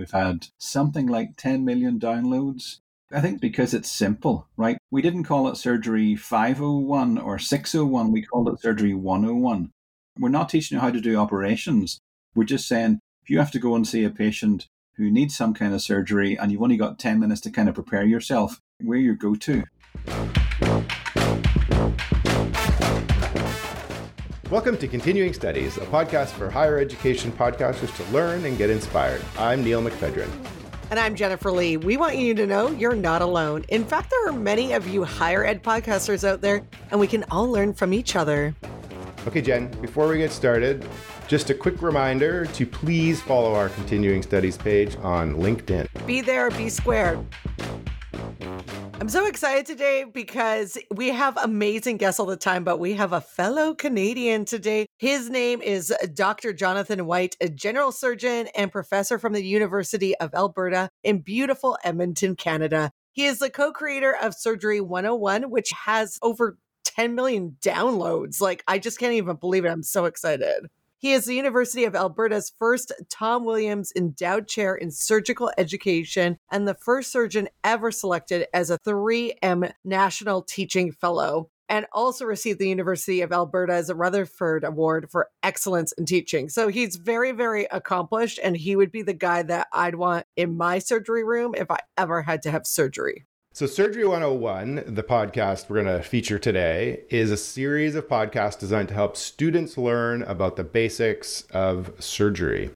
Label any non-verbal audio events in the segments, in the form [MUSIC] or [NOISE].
We've had something like 10 million downloads. I think because it's simple, right? We didn't call it surgery 501 or 601, we called it surgery 101. We're not teaching you how to do operations. We're just saying if you have to go and see a patient who needs some kind of surgery and you've only got 10 minutes to kind of prepare yourself, we're your go to. Welcome to Continuing Studies, a podcast for higher education podcasters to learn and get inspired. I'm Neil McPhedran. And I'm Jennifer Lee. We want you to know you're not alone. In fact, there are many of you higher ed podcasters out there, and we can all learn from each other. Okay, Jen, before we get started, just a quick reminder to please follow our Continuing Studies page on LinkedIn. Be there, be squared. I'm so excited today because we have amazing guests all the time, but we have a fellow Canadian today. His name is Dr. Jonathan White, a general surgeon and professor from the University of Alberta in beautiful Edmonton, Canada. He is the co creator of Surgery 101, which has over 10 million downloads. Like, I just can't even believe it. I'm so excited. He is the University of Alberta's first Tom Williams Endowed Chair in Surgical Education and the first surgeon ever selected as a 3M National Teaching Fellow and also received the University of Alberta's Rutherford Award for Excellence in Teaching. So he's very, very accomplished, and he would be the guy that I'd want in my surgery room if I ever had to have surgery. So, Surgery 101, the podcast we're going to feature today, is a series of podcasts designed to help students learn about the basics of surgery.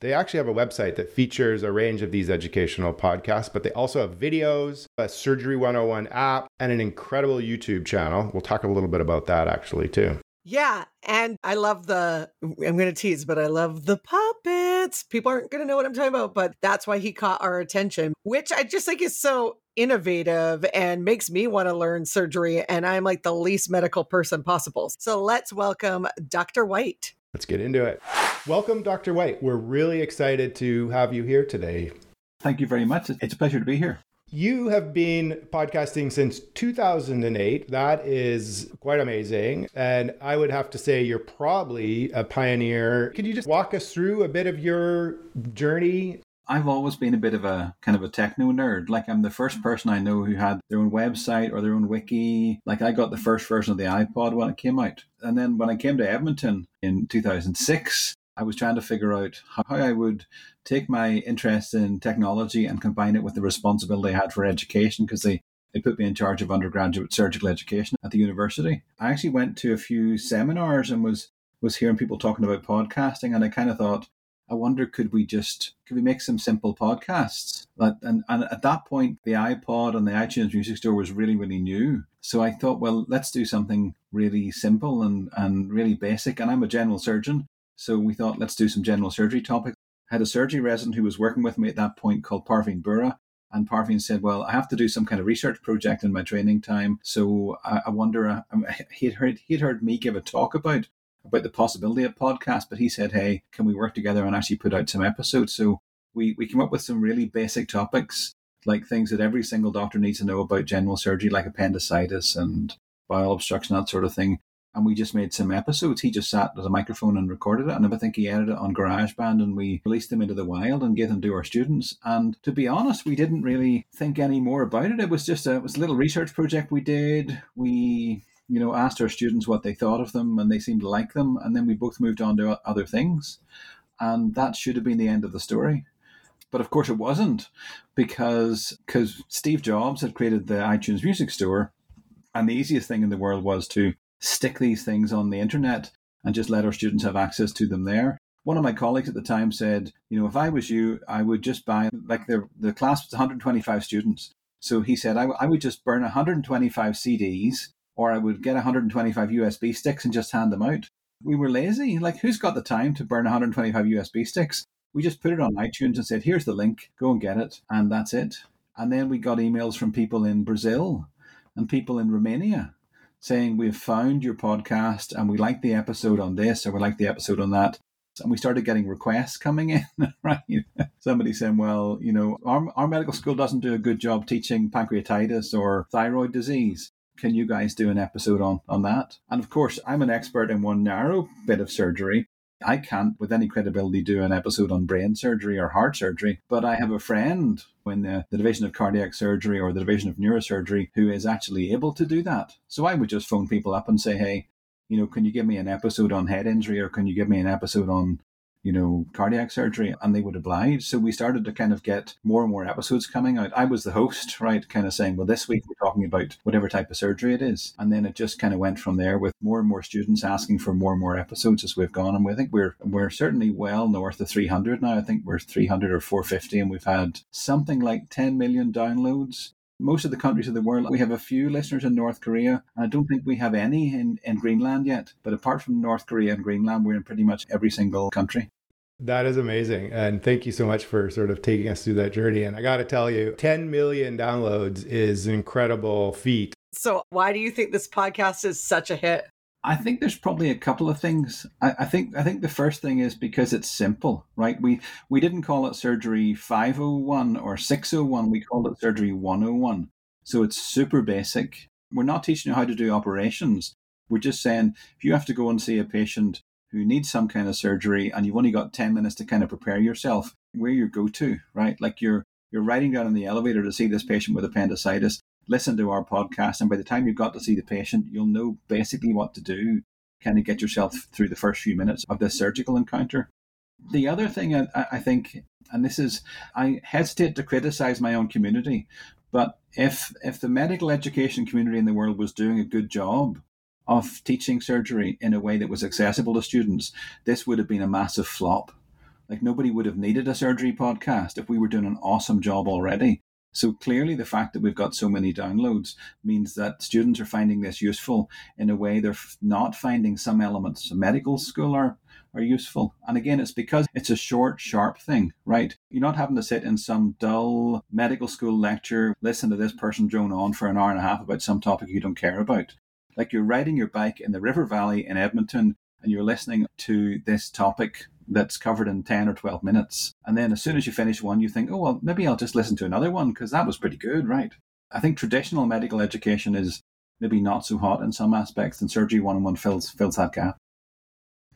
They actually have a website that features a range of these educational podcasts, but they also have videos, a Surgery 101 app, and an incredible YouTube channel. We'll talk a little bit about that actually, too. Yeah. And I love the, I'm going to tease, but I love the puppets. People aren't going to know what I'm talking about, but that's why he caught our attention, which I just think is so innovative and makes me want to learn surgery. And I'm like the least medical person possible. So let's welcome Dr. White. Let's get into it. Welcome, Dr. White. We're really excited to have you here today. Thank you very much. It's a pleasure to be here. You have been podcasting since 2008. That is quite amazing. And I would have to say you're probably a pioneer. Could you just walk us through a bit of your journey I've always been a bit of a kind of a techno nerd. Like I'm the first mm-hmm. person I know who had their own website or their own wiki. Like I got the first version of the iPod when it came out. And then when I came to Edmonton in 2006, I was trying to figure out how I would take my interest in technology and combine it with the responsibility I had for education because they, they put me in charge of undergraduate surgical education at the university. I actually went to a few seminars and was was hearing people talking about podcasting and I kind of thought I wonder could we just could we make some simple podcasts? And, and at that point, the iPod and the iTunes Music Store was really really new. So I thought, well, let's do something really simple and and really basic. And I'm a general surgeon, so we thought let's do some general surgery topics. I had a surgery resident who was working with me at that point called Parveen Bura. And Parveen said, "Well, I have to do some kind of research project in my training time, so I, I wonder." Uh, he'd heard he'd heard me give a talk about about the possibility of podcast, but he said, "Hey, can we work together and actually put out some episodes?" So we we came up with some really basic topics, like things that every single doctor needs to know about general surgery, like appendicitis and bowel obstruction, that sort of thing. And we just made some episodes. He just sat with a microphone and recorded it. And I think he edited it on GarageBand and we released them into the wild and gave them to our students. And to be honest, we didn't really think any more about it. It was just a, it was a little research project we did. We you know, asked our students what they thought of them, and they seemed to like them. And then we both moved on to other things, and that should have been the end of the story. But of course, it wasn't because because Steve Jobs had created the iTunes Music Store, and the easiest thing in the world was to stick these things on the internet and just let our students have access to them there. One of my colleagues at the time said, you know, if I was you, I would just buy like the the class was 125 students. So he said, I, I would just burn 125 CDs or I would get 125 USB sticks and just hand them out. We were lazy. Like, who's got the time to burn 125 USB sticks? We just put it on iTunes and said, here's the link, go and get it. And that's it. And then we got emails from people in Brazil and people in Romania saying, We've found your podcast and we like the episode on this or we like the episode on that. And we started getting requests coming in, [LAUGHS] right? Somebody saying, well, you know, our, our medical school doesn't do a good job teaching pancreatitis or thyroid disease can you guys do an episode on on that? And of course, I'm an expert in one narrow bit of surgery. I can't, with any credibility, do an episode on brain surgery or heart surgery, but I have a friend in the, the division of cardiac surgery or the division of neurosurgery who is actually able to do that. So I would just phone people up and say, hey, you know, can you give me an episode on head injury or can you give me an episode on you know, cardiac surgery, and they would oblige. So we started to kind of get more and more episodes coming out. I was the host, [LAUGHS] right, kind of saying, well, this week we're talking about whatever type of surgery it is. And then it just kind of went from there with more and more students asking for more and more episodes as we've gone. And we think we're we're certainly well north of 300 now. I think we're 300 or 450, and we've had something like 10 million downloads most of the countries of the world. We have a few listeners in North Korea. and I don't think we have any in, in Greenland yet. But apart from North Korea and Greenland, we're in pretty much every single country. That is amazing. And thank you so much for sort of taking us through that journey. And I got to tell you, 10 million downloads is an incredible feat. So, why do you think this podcast is such a hit? I think there's probably a couple of things. I, I, think I think the first thing is because it's simple, right? We we didn't call it surgery 501 or 601. We called it surgery 101. So it's super basic. We're not teaching you how to do operations. We're just saying if you have to go and see a patient who needs some kind of surgery and you've only got 10 minutes to kind of prepare yourself, where you go to, right? Like you're you're riding down in the elevator to see this patient with appendicitis, listen to our podcast, and by the time you've got to see the patient, you'll know basically what to do, kind of get yourself through the first few minutes of this surgical encounter. The other thing I, I think, and this is, I hesitate to criticize my own community, but if if the medical education community in the world was doing a good job of teaching surgery in a way that was accessible to students, this would have been a massive flop. Like nobody would have needed a surgery podcast if we were doing an awesome job already. So clearly, the fact that we've got so many downloads means that students are finding this useful in a way they're not finding some elements of medical school are, are useful. And again, it's because it's a short, sharp thing, right? You're not having to sit in some dull medical school lecture, listen to this person drone on for an hour and a half about some topic you don't care about. Like you're riding your bike in the River Valley in Edmonton and you're listening to this topic that's covered in 10 or 12 minutes. And then as soon as you finish one, you think, oh, well, maybe I'll just listen to another one because that was pretty good, right? I think traditional medical education is maybe not so hot in some aspects, and Surgery 101 fills, fills that gap.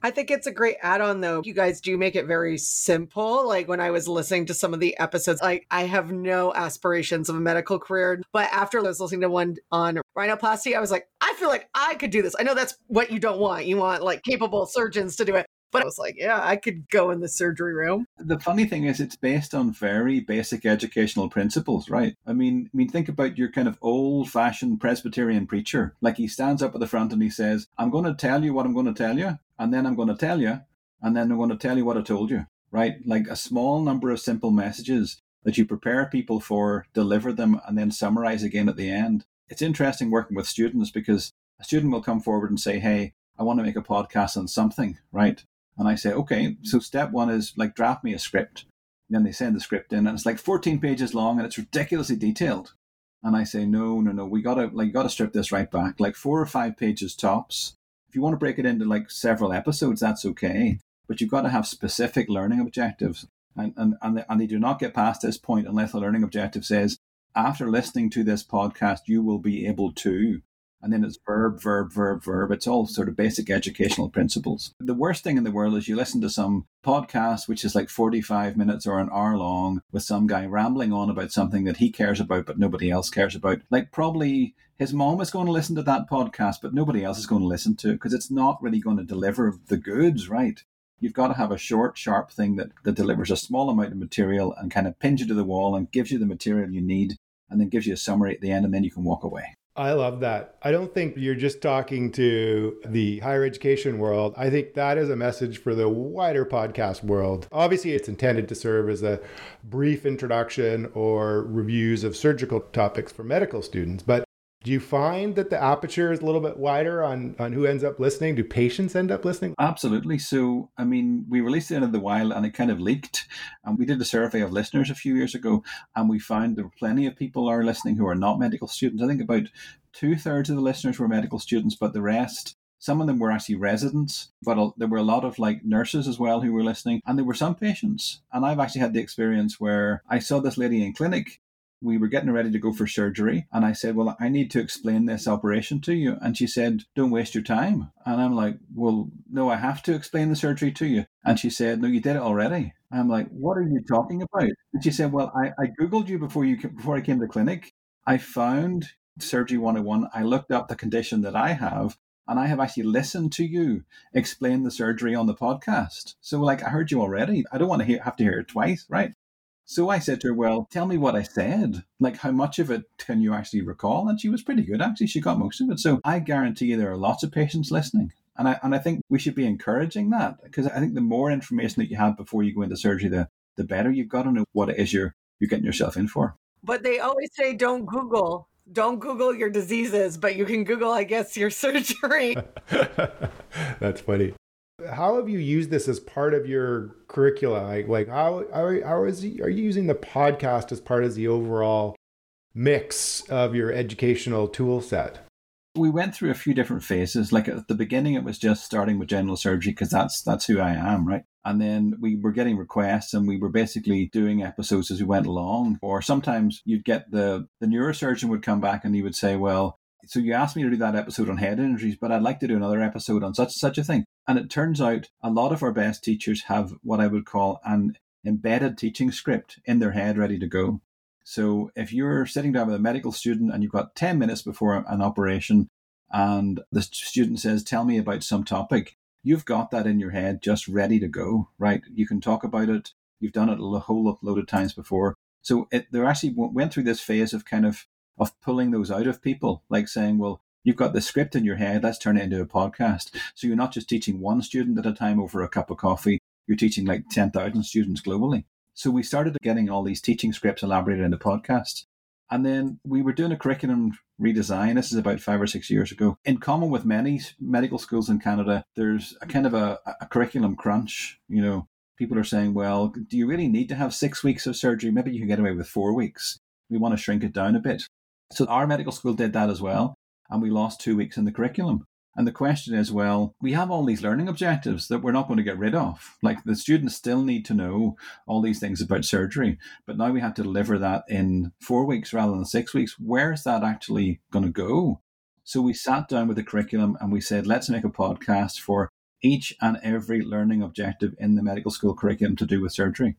I think it's a great add on though. You guys do make it very simple. Like when I was listening to some of the episodes, like I have no aspirations of a medical career. But after I was listening to one on rhinoplasty, I was like, I feel like I could do this. I know that's what you don't want. You want like capable surgeons to do it. But I was like, yeah, I could go in the surgery room. The funny thing is, it's based on very basic educational principles, right? I mean, I mean, think about your kind of old-fashioned Presbyterian preacher. Like he stands up at the front and he says, "I'm going to tell you what I'm going to tell you, and then I'm going to tell you, and then I'm going to tell you what I told you." Right? Like a small number of simple messages that you prepare people for, deliver them, and then summarize again at the end. It's interesting working with students because a student will come forward and say, "Hey, I want to make a podcast on something," right? And I say, okay, so mm. step one is like draft me a script. And then they send the script in, and it's like 14 pages long, and it's ridiculously detailed. And I say, no, no, no, we gotta like gotta strip this right back, like four or five pages tops. If you want to break it into like several episodes, that's okay. But you've got to have specific learning objectives. And, and, and, they, and they do not get past this point unless the learning objective says, after listening to this podcast, you will be able to and then it's verb, verb, verb, verb. It's all sort of basic educational principles. The worst thing in the world is you listen to some podcast, which is like 45 minutes or an hour long, with some guy rambling on about something that he cares about, but nobody else cares about. Like, probably his mom is going to listen to that podcast, but nobody else is going to listen to it because it's not really going to deliver the goods, right? You've got to have a short, sharp thing that, that delivers a small amount of material and kind of pins you to the wall and gives you the material you need and then gives you a summary at the end, and then you can walk away. I love that. I don't think you're just talking to the higher education world. I think that is a message for the wider podcast world. Obviously, it's intended to serve as a brief introduction or reviews of surgical topics for medical students, but do you find that the aperture is a little bit wider on, on who ends up listening? Do patients end up listening? Absolutely. So, I mean, we released it in the wild and it kind of leaked. And we did a survey of listeners a few years ago and we found there were plenty of people are listening who are not medical students. I think about two thirds of the listeners were medical students, but the rest some of them were actually residents, but there were a lot of like nurses as well who were listening, and there were some patients. And I've actually had the experience where I saw this lady in clinic we were getting ready to go for surgery. And I said, Well, I need to explain this operation to you. And she said, Don't waste your time. And I'm like, Well, no, I have to explain the surgery to you. And she said, No, you did it already. I'm like, What are you talking about? And she said, Well, I, I Googled you before you before I came to clinic. I found Surgery 101. I looked up the condition that I have and I have actually listened to you explain the surgery on the podcast. So, like, I heard you already. I don't want to hear, have to hear it twice, right? So I said to her, Well, tell me what I said. Like, how much of it can you actually recall? And she was pretty good, actually. She got most of it. So I guarantee you there are lots of patients listening. And I, and I think we should be encouraging that because I think the more information that you have before you go into surgery, the, the better you've got to know what it is you're, you're getting yourself in for. But they always say don't Google. Don't Google your diseases, but you can Google, I guess, your [LAUGHS] surgery. [LAUGHS] That's funny how have you used this as part of your curricula? Like, like how, how, how is he, are you using the podcast as part of the overall mix of your educational tool set? We went through a few different phases. Like at the beginning, it was just starting with general surgery because that's that's who I am, right? And then we were getting requests, and we were basically doing episodes as we went along. Or sometimes you'd get the the neurosurgeon would come back and he would say, "Well, so you asked me to do that episode on head injuries, but I'd like to do another episode on such such a thing. And it turns out a lot of our best teachers have what I would call an embedded teaching script in their head ready to go. So if you're sitting down with a medical student and you've got 10 minutes before an operation and the student says, Tell me about some topic, you've got that in your head just ready to go, right? You can talk about it. You've done it a whole load of times before. So it, they actually went through this phase of kind of of pulling those out of people, like saying, well, you've got the script in your head, let's turn it into a podcast. So you're not just teaching one student at a time over a cup of coffee, you're teaching like 10,000 students globally. So we started getting all these teaching scripts elaborated into podcasts. And then we were doing a curriculum redesign. This is about five or six years ago. In common with many medical schools in Canada, there's a kind of a, a curriculum crunch. You know, people are saying, well, do you really need to have six weeks of surgery? Maybe you can get away with four weeks. We want to shrink it down a bit. So our medical school did that as well, and we lost two weeks in the curriculum. And the question is, well, we have all these learning objectives that we're not going to get rid of. Like the students still need to know all these things about surgery, but now we have to deliver that in four weeks rather than six weeks. Where's that actually going to go? So we sat down with the curriculum and we said, let's make a podcast for each and every learning objective in the medical school curriculum to do with surgery.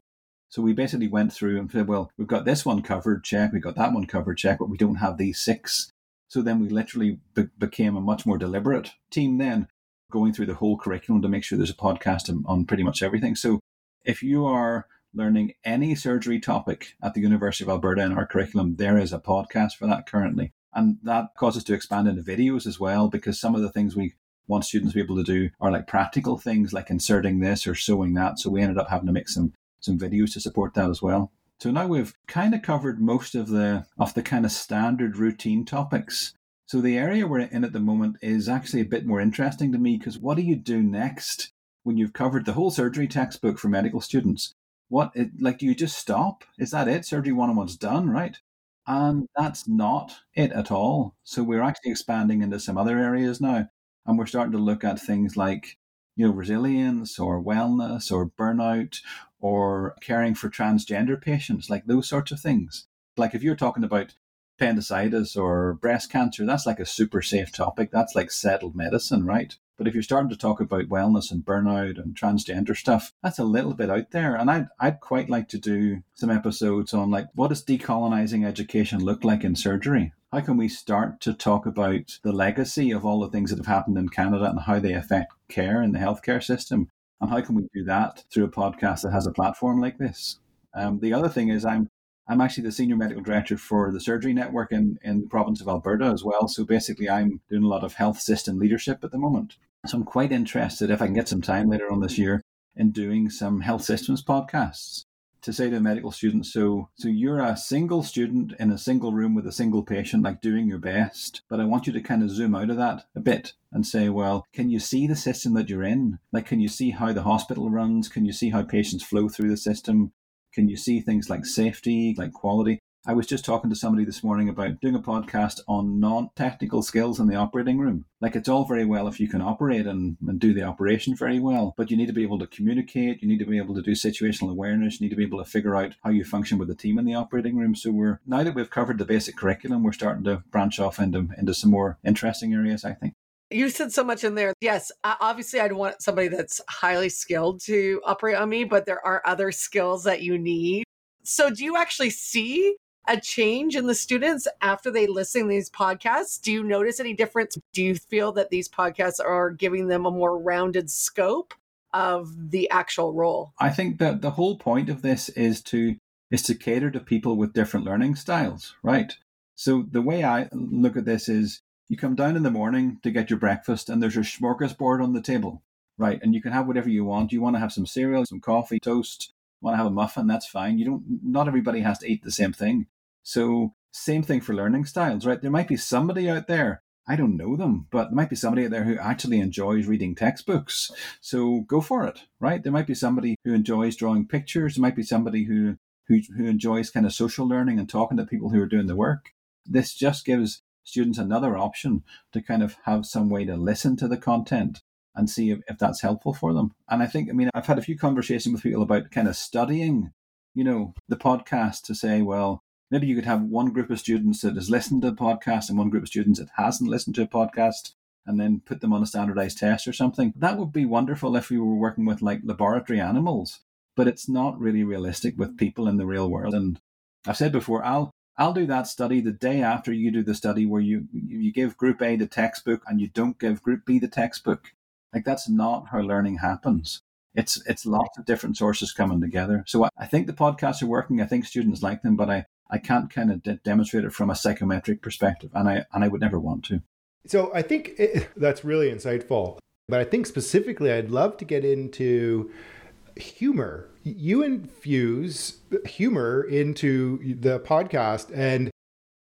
So we basically went through and said, well, we've got this one covered, check. We've got that one covered, check, but we don't have these six. So then we literally be- became a much more deliberate team then, going through the whole curriculum to make sure there's a podcast on pretty much everything. So if you are learning any surgery topic at the University of Alberta in our curriculum, there is a podcast for that currently. And that causes us to expand into videos as well, because some of the things we want students to be able to do are like practical things like inserting this or sewing that. So we ended up having to make some some videos to support that as well. So now we've kind of covered most of the of the kind of standard routine topics. So the area we're in at the moment is actually a bit more interesting to me because what do you do next when you've covered the whole surgery textbook for medical students? What like do you just stop? Is that it? Surgery 101's done, right? And that's not it at all. So we're actually expanding into some other areas now. And we're starting to look at things like, you know, resilience or wellness or burnout or caring for transgender patients, like those sorts of things. Like if you're talking about appendicitis or breast cancer, that's like a super safe topic. That's like settled medicine, right? But if you're starting to talk about wellness and burnout and transgender stuff, that's a little bit out there. And I'd, I'd quite like to do some episodes on like what does decolonizing education look like in surgery? How can we start to talk about the legacy of all the things that have happened in Canada and how they affect care in the healthcare system? And how can we do that through a podcast that has a platform like this? Um, the other thing is I'm I'm actually the senior medical director for the surgery network in, in the province of Alberta as well. So basically I'm doing a lot of health system leadership at the moment. So I'm quite interested if I can get some time later on this year in doing some health systems podcasts to say to a medical student, so so you're a single student in a single room with a single patient, like doing your best, but I want you to kind of zoom out of that a bit and say, well, can you see the system that you're in? Like, can you see how the hospital runs? Can you see how patients flow through the system? Can you see things like safety, like quality? I was just talking to somebody this morning about doing a podcast on non technical skills in the operating room. Like, it's all very well if you can operate and, and do the operation very well, but you need to be able to communicate, you need to be able to do situational awareness, you need to be able to figure out how you function with the team in the operating room. So, we're now that we've covered the basic curriculum, we're starting to branch off into, into some more interesting areas, I think. You said so much in there. Yes, obviously, I'd want somebody that's highly skilled to operate on me, but there are other skills that you need. So, do you actually see a change in the students after they listen to these podcasts? Do you notice any difference? Do you feel that these podcasts are giving them a more rounded scope of the actual role? I think that the whole point of this is to is to cater to people with different learning styles, right? So the way I look at this is you come down in the morning to get your breakfast and there's a smorgasbord on the table, right? And you can have whatever you want. You want to have some cereal, some coffee, toast, want to have a muffin, that's fine. You don't not everybody has to eat the same thing. So, same thing for learning styles, right? There might be somebody out there, I don't know them, but there might be somebody out there who actually enjoys reading textbooks. So, go for it, right? There might be somebody who enjoys drawing pictures. There might be somebody who, who, who enjoys kind of social learning and talking to people who are doing the work. This just gives students another option to kind of have some way to listen to the content and see if, if that's helpful for them. And I think, I mean, I've had a few conversations with people about kind of studying, you know, the podcast to say, well, maybe you could have one group of students that has listened to the podcast and one group of students that hasn't listened to a podcast and then put them on a standardized test or something. That would be wonderful if we were working with like laboratory animals, but it's not really realistic with people in the real world. And I've said before, I'll I'll do that study the day after you do the study where you you give group A the textbook and you don't give group B the textbook. Like that's not how learning happens. It's it's lots of different sources coming together. So I, I think the podcasts are working. I think students like them, but I I can't kind of de- demonstrate it from a psychometric perspective, and I and I would never want to. So I think it, that's really insightful. But I think specifically, I'd love to get into humor. You infuse humor into the podcast, and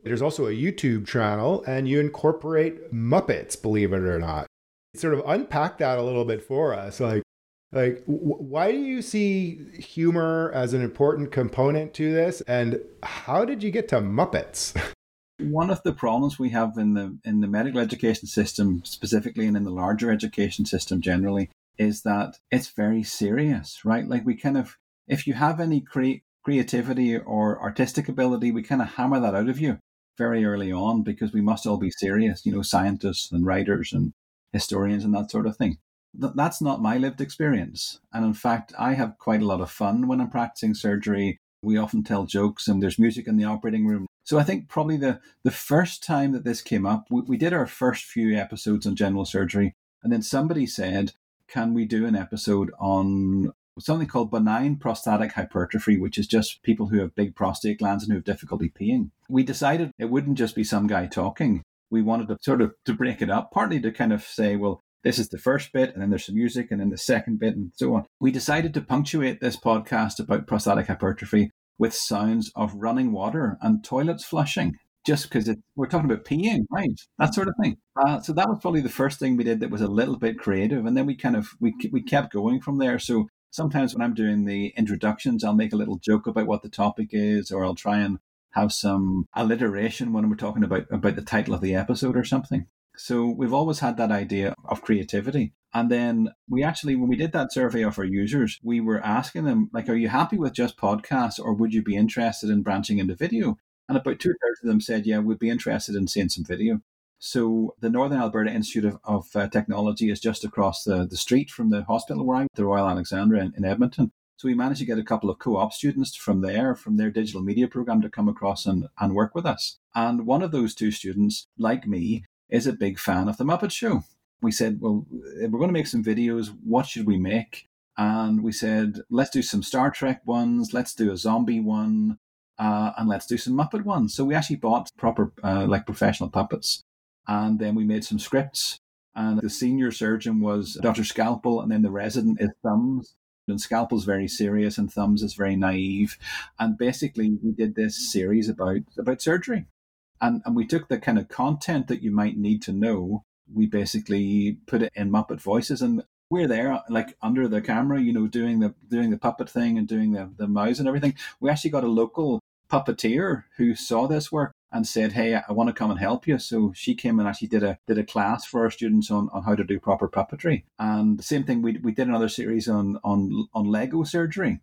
there's also a YouTube channel, and you incorporate Muppets, believe it or not. Sort of unpack that a little bit for us. Like, like, w- why do you see humor as an important component to this? And how did you get to Muppets? [LAUGHS] One of the problems we have in the in the medical education system specifically and in the larger education system generally is that it's very serious, right? Like we kind of if you have any cre- creativity or artistic ability, we kind of hammer that out of you very early on because we must all be serious, you know, scientists and writers and historians and that sort of thing th- that's not my lived experience. And in fact, I have quite a lot of fun when I'm practicing surgery. We often tell jokes and there's music in the operating room. So I think probably the, the first time that this came up, we, we did our first few episodes on general surgery. And then somebody said, can we do an episode on something called benign prostatic hypertrophy, which is just people who have big prostate glands and who have difficulty peeing. We decided it wouldn't just be some guy talking. We wanted to sort of to break it up, partly to kind of say, well, this is the first bit, and then there's some music, and then the second bit, and so on. We decided to punctuate this podcast about prostatic hypertrophy with sounds of running water and toilets flushing, just because we're talking about peeing, right? That sort of thing. Uh, so that was probably the first thing we did that was a little bit creative, and then we kind of we we kept going from there. So sometimes when I'm doing the introductions, I'll make a little joke about what the topic is, or I'll try and have some alliteration when we're talking about about the title of the episode or something. So we've always had that idea of creativity. And then we actually, when we did that survey of our users, we were asking them, like, are you happy with just podcasts or would you be interested in branching into video? And about two thirds of them said, yeah, we'd be interested in seeing some video. So the Northern Alberta Institute of, of uh, Technology is just across the, the street from the hospital where I'm, the Royal Alexandra in, in Edmonton. So we managed to get a couple of co-op students from there, from their digital media program to come across and, and work with us. And one of those two students, like me, is a big fan of The Muppet Show. We said, well, we're going to make some videos. What should we make? And we said, let's do some Star Trek ones, let's do a zombie one, uh, and let's do some Muppet ones. So we actually bought proper, uh, like professional puppets. And then we made some scripts. And the senior surgeon was Dr. Scalpel, and then the resident is Thumbs. And Scalpel's very serious, and Thumbs is very naive. And basically, we did this series about about surgery. And, and we took the kind of content that you might need to know. We basically put it in Muppet voices and we're there like under the camera, you know, doing the doing the puppet thing and doing the, the mouse and everything. We actually got a local puppeteer who saw this work and said, "Hey, I want to come and help you." So she came and actually did a did a class for our students on, on how to do proper puppetry. And the same thing, we we did another series on on on Lego surgery.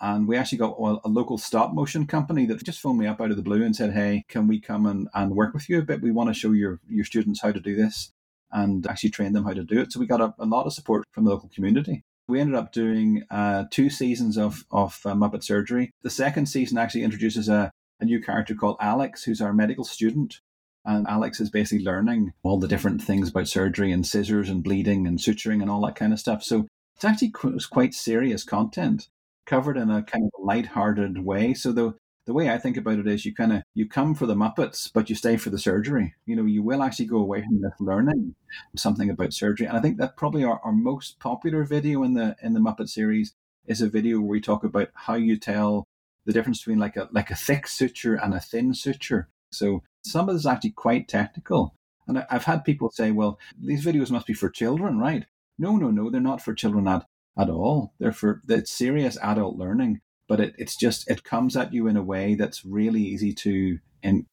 And we actually got a local stop motion company that just phoned me up out of the blue and said, Hey, can we come and, and work with you a bit? We want to show your, your students how to do this and actually train them how to do it. So we got a, a lot of support from the local community. We ended up doing uh, two seasons of, of uh, Muppet Surgery. The second season actually introduces a, a new character called Alex, who's our medical student. And Alex is basically learning all the different things about surgery and scissors and bleeding and suturing and all that kind of stuff. So it's actually quite serious content covered in a kind of light-hearted way. So the the way I think about it is you kind of you come for the Muppets, but you stay for the surgery. You know, you will actually go away from this learning something about surgery. And I think that probably our, our most popular video in the in the Muppet series is a video where we talk about how you tell the difference between like a like a thick suture and a thin suture. So some of this is actually quite technical. And I've had people say, well, these videos must be for children, right? No, no, no, they're not for children at, at all. They're for it's serious adult learning but it, it's just it comes at you in a way that's really easy to en-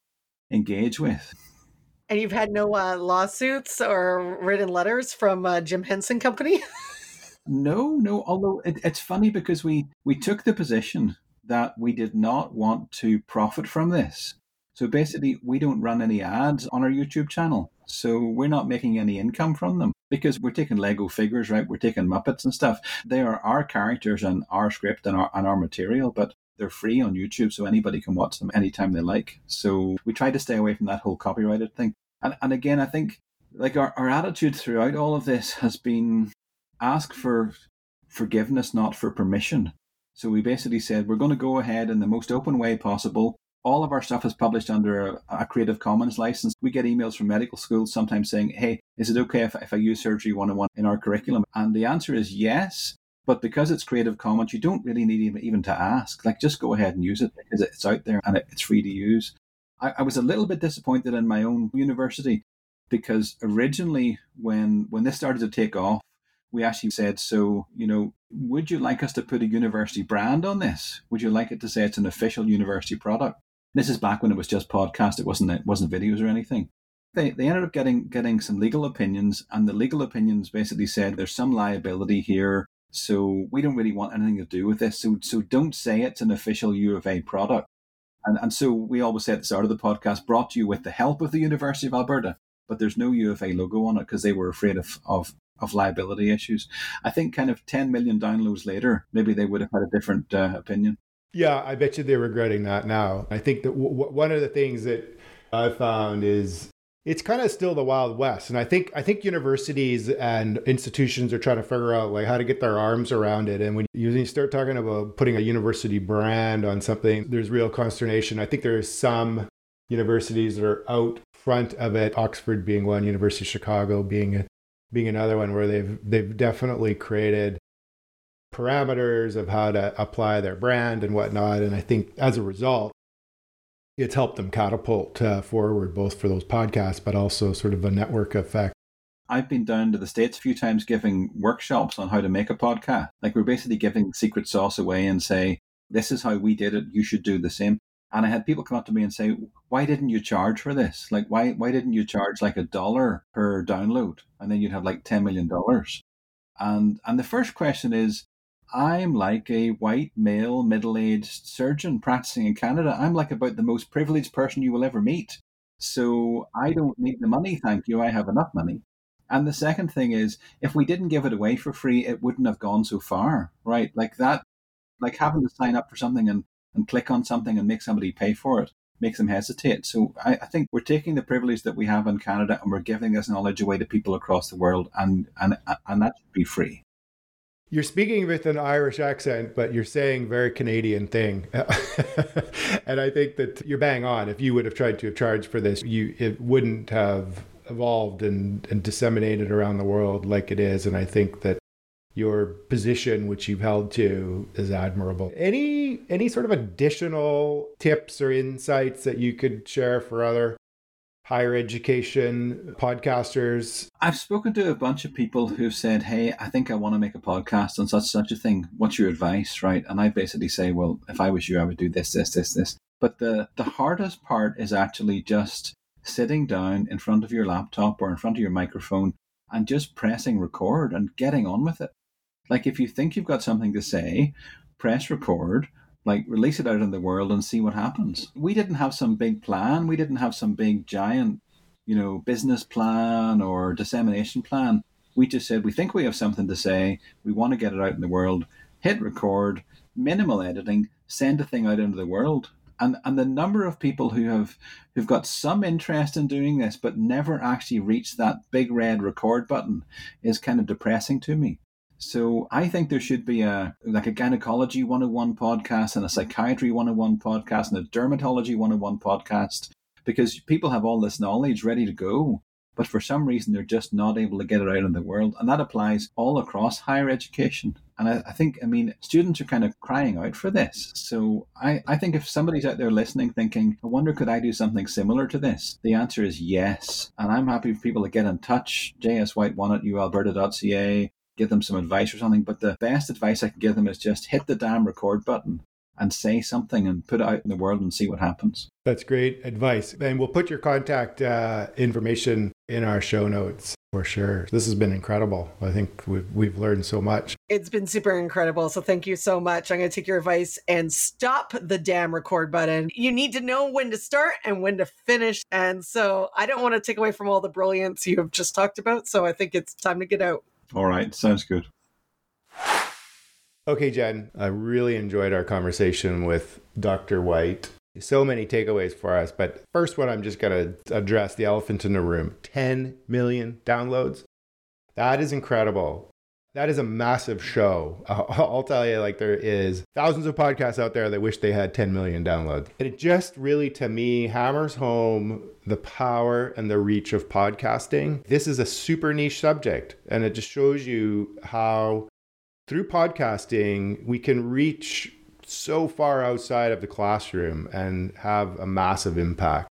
engage with. And you've had no uh, lawsuits or written letters from uh, Jim Henson Company? [LAUGHS] no, no. Although it, it's funny because we we took the position that we did not want to profit from this. So basically, we don't run any ads on our YouTube channel. So we're not making any income from them because we're taking Lego figures, right? We're taking Muppets and stuff. They are our characters and our script and our, and our material, but they're free on YouTube, so anybody can watch them anytime they like. So we try to stay away from that whole copyrighted thing. And, and again, I think like our, our attitude throughout all of this has been ask for forgiveness, not for permission. So we basically said we're going to go ahead in the most open way possible all of our stuff is published under a, a, Creative Commons license. We get emails from medical schools sometimes saying, hey, is it okay if, if I use Surgery 101 in our curriculum? And the answer is yes. But because it's Creative Commons, you don't really need even, even to ask. Like, just go ahead and use it because it's out there and it, it's free to use. I, I was a little bit disappointed in my own university because originally, when when this started to take off, we actually said, so, you know, would you like us to put a university brand on this? Would you like it to say it's an official university product? This is back when it was just podcast. It wasn't it wasn't videos or anything. They they ended up getting getting some legal opinions, and the legal opinions basically said there's some liability here, so we don't really want anything to do with this. So so don't say it's an official U of A product. And and so we always say at the start of the podcast, brought to you with the help of the University of Alberta, but there's no U of A logo on it because they were afraid of of of liability issues. I think kind of 10 million downloads later, maybe they would have had a different uh, opinion. Yeah, I bet you they're regretting that now. I think that w- one of the things that I found is it's kind of still the wild west and i think i think universities and institutions are trying to figure out like how to get their arms around it and when you start talking about putting a university brand on something there's real consternation i think there's some universities that are out front of it oxford being one university of chicago being a, being another one where they've they've definitely created parameters of how to apply their brand and whatnot. And I think as a result, it's helped them catapult uh, forward both for those podcasts, but also sort of a network effect. I've been down to the States a few times giving workshops on how to make a podcast. Like we're basically giving secret sauce away and say, this is how we did it. You should do the same. And I had people come up to me and say, why didn't you charge for this? Like, why, why didn't you charge like a dollar per download? And then you'd have like $10 million. And, and the first question is, I'm like a white male middle aged surgeon practicing in Canada. I'm like about the most privileged person you will ever meet. So I don't need the money, thank you. I have enough money. And the second thing is, if we didn't give it away for free, it wouldn't have gone so far, right? Like that, like having to sign up for something and, and click on something and make somebody pay for it makes them hesitate. So I, I think we're taking the privilege that we have in Canada and we're giving this knowledge away to people across the world, and and and that should be free you're speaking with an Irish accent, but you're saying very Canadian thing. [LAUGHS] and I think that you're bang on. If you would have tried to have charged for this, you it wouldn't have evolved and, and disseminated around the world like it is. And I think that your position, which you've held to, is admirable. Any any sort of additional tips or insights that you could share for other higher education podcasters? I've spoken to a bunch of people who've said, Hey, I think I want to make a podcast on such such a thing. What's your advice? Right. And I basically say, Well, if I was you, I would do this, this, this, this. But the, the hardest part is actually just sitting down in front of your laptop or in front of your microphone and just pressing record and getting on with it. Like if you think you've got something to say, press record, like release it out in the world and see what happens. We didn't have some big plan. We didn't have some big giant, you know, business plan or dissemination plan. We just said we think we have something to say. We want to get it out in the world. Hit record, minimal editing, send the thing out into the world. And and the number of people who have who've got some interest in doing this but never actually reached that big red record button is kind of depressing to me. So I think there should be a like a gynecology 101 podcast and a psychiatry 101 podcast and a dermatology 101 podcast because people have all this knowledge ready to go but for some reason they're just not able to get it out in the world. And that applies all across higher education. And I, I, think, I mean, students are kind of crying out for this. So I, I think if somebody's out there listening thinking, I wonder, could I do something similar to this? The answer is yes. And I'm happy for people to get in touch. JSWhite1 at ualberta.ca, give them some advice or something. But the best advice I can give them is just hit the damn record button and say something and put it out in the world and see what happens. That's great advice. And we'll put your contact uh, information in our show notes for sure. This has been incredible. I think we've, we've learned so much. It's been super incredible. So thank you so much. I'm going to take your advice and stop the damn record button. You need to know when to start and when to finish. And so I don't want to take away from all the brilliance you have just talked about. So I think it's time to get out. All right. Sounds good. Okay, Jen, I really enjoyed our conversation with Dr. White. So many takeaways for us, but first one, I'm just going to address the elephant in the room 10 million downloads. That is incredible. That is a massive show. [LAUGHS] I'll tell you, like, there is thousands of podcasts out there that wish they had 10 million downloads. And it just really, to me, hammers home the power and the reach of podcasting. This is a super niche subject, and it just shows you how through podcasting, we can reach so far outside of the classroom and have a massive impact.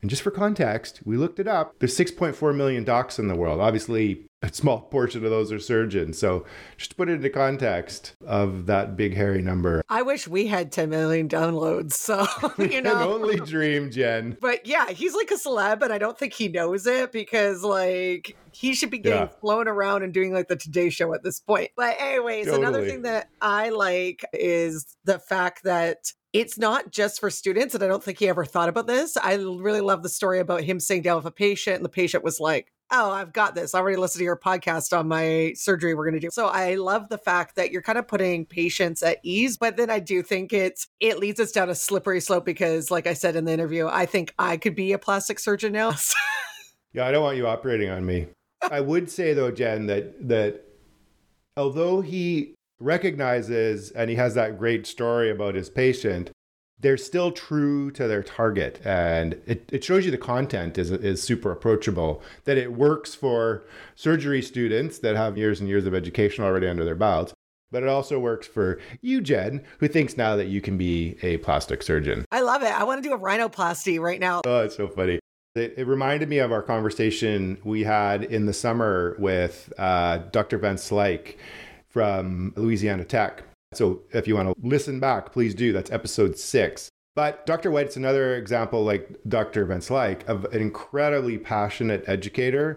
And just for context, we looked it up. There's 6.4 million docs in the world. Obviously, a small [LAUGHS] portion of those are surgeons. So just to put it into context of that big hairy number. I wish we had 10 million downloads. So, [LAUGHS] you know. Only dream, Jen. But yeah, he's like a celeb, and I don't think he knows it because like he should be getting yeah. flown around and doing like the Today Show at this point. But anyways, totally. another thing that I like is the fact that it's not just for students. And I don't think he ever thought about this. I really love the story about him sitting down with a patient, and the patient was like, Oh, I've got this. I already listened to your podcast on my surgery we're going to do. So I love the fact that you're kind of putting patients at ease, but then I do think it's it leads us down a slippery slope because like I said in the interview, I think I could be a plastic surgeon now. [LAUGHS] [LAUGHS] yeah, I don't want you operating on me. I would say though, Jen, that that although he recognizes and he has that great story about his patient they're still true to their target. And it, it shows you the content is, is super approachable that it works for surgery students that have years and years of education already under their belts but it also works for you jen who thinks now that you can be a plastic surgeon. I love it. I want to do a rhinoplasty right now. Oh it's so funny. It, it reminded me of our conversation we had in the summer with uh, dr van slyke from Louisiana Tech. So if you want to listen back, please do. That's episode six. But Dr. White's another example, like Dr. Van Slyke, of an incredibly passionate educator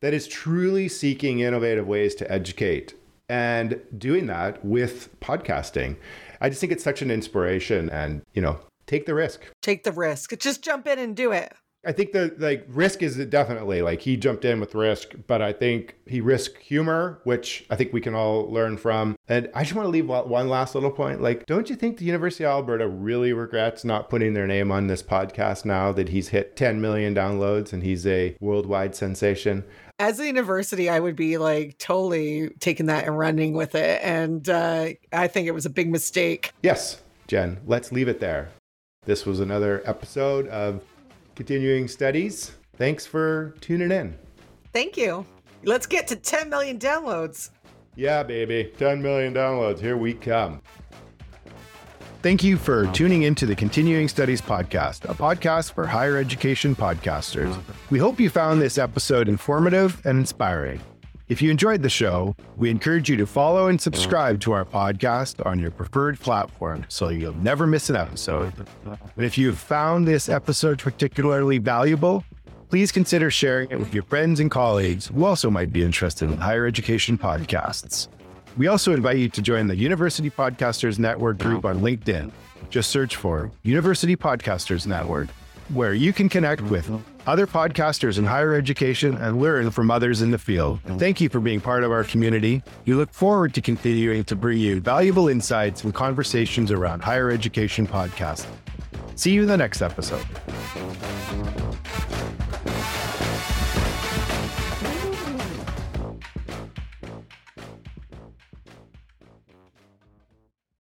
that is truly seeking innovative ways to educate and doing that with podcasting. I just think it's such an inspiration and, you know, take the risk. Take the risk. Just jump in and do it. I think the like risk is definitely like he jumped in with risk, but I think he risked humor, which I think we can all learn from. And I just want to leave one last little point. Like, don't you think the University of Alberta really regrets not putting their name on this podcast now that he's hit 10 million downloads and he's a worldwide sensation? As a university, I would be like totally taking that and running with it. And uh, I think it was a big mistake. Yes, Jen, let's leave it there. This was another episode of continuing studies. Thanks for tuning in. Thank you. Let's get to 10 million downloads. Yeah, baby. 10 million downloads. Here we come. Thank you for tuning into the Continuing Studies Podcast, a podcast for higher education podcasters. We hope you found this episode informative and inspiring. If you enjoyed the show, we encourage you to follow and subscribe to our podcast on your preferred platform so you'll never miss an episode. And if you've found this episode particularly valuable, please consider sharing it with your friends and colleagues who also might be interested in higher education podcasts. We also invite you to join the University Podcasters Network group on LinkedIn. Just search for University Podcasters Network, where you can connect with other podcasters in higher education and learn from others in the field. Thank you for being part of our community. We look forward to continuing to bring you valuable insights and conversations around higher education podcasts. See you in the next episode.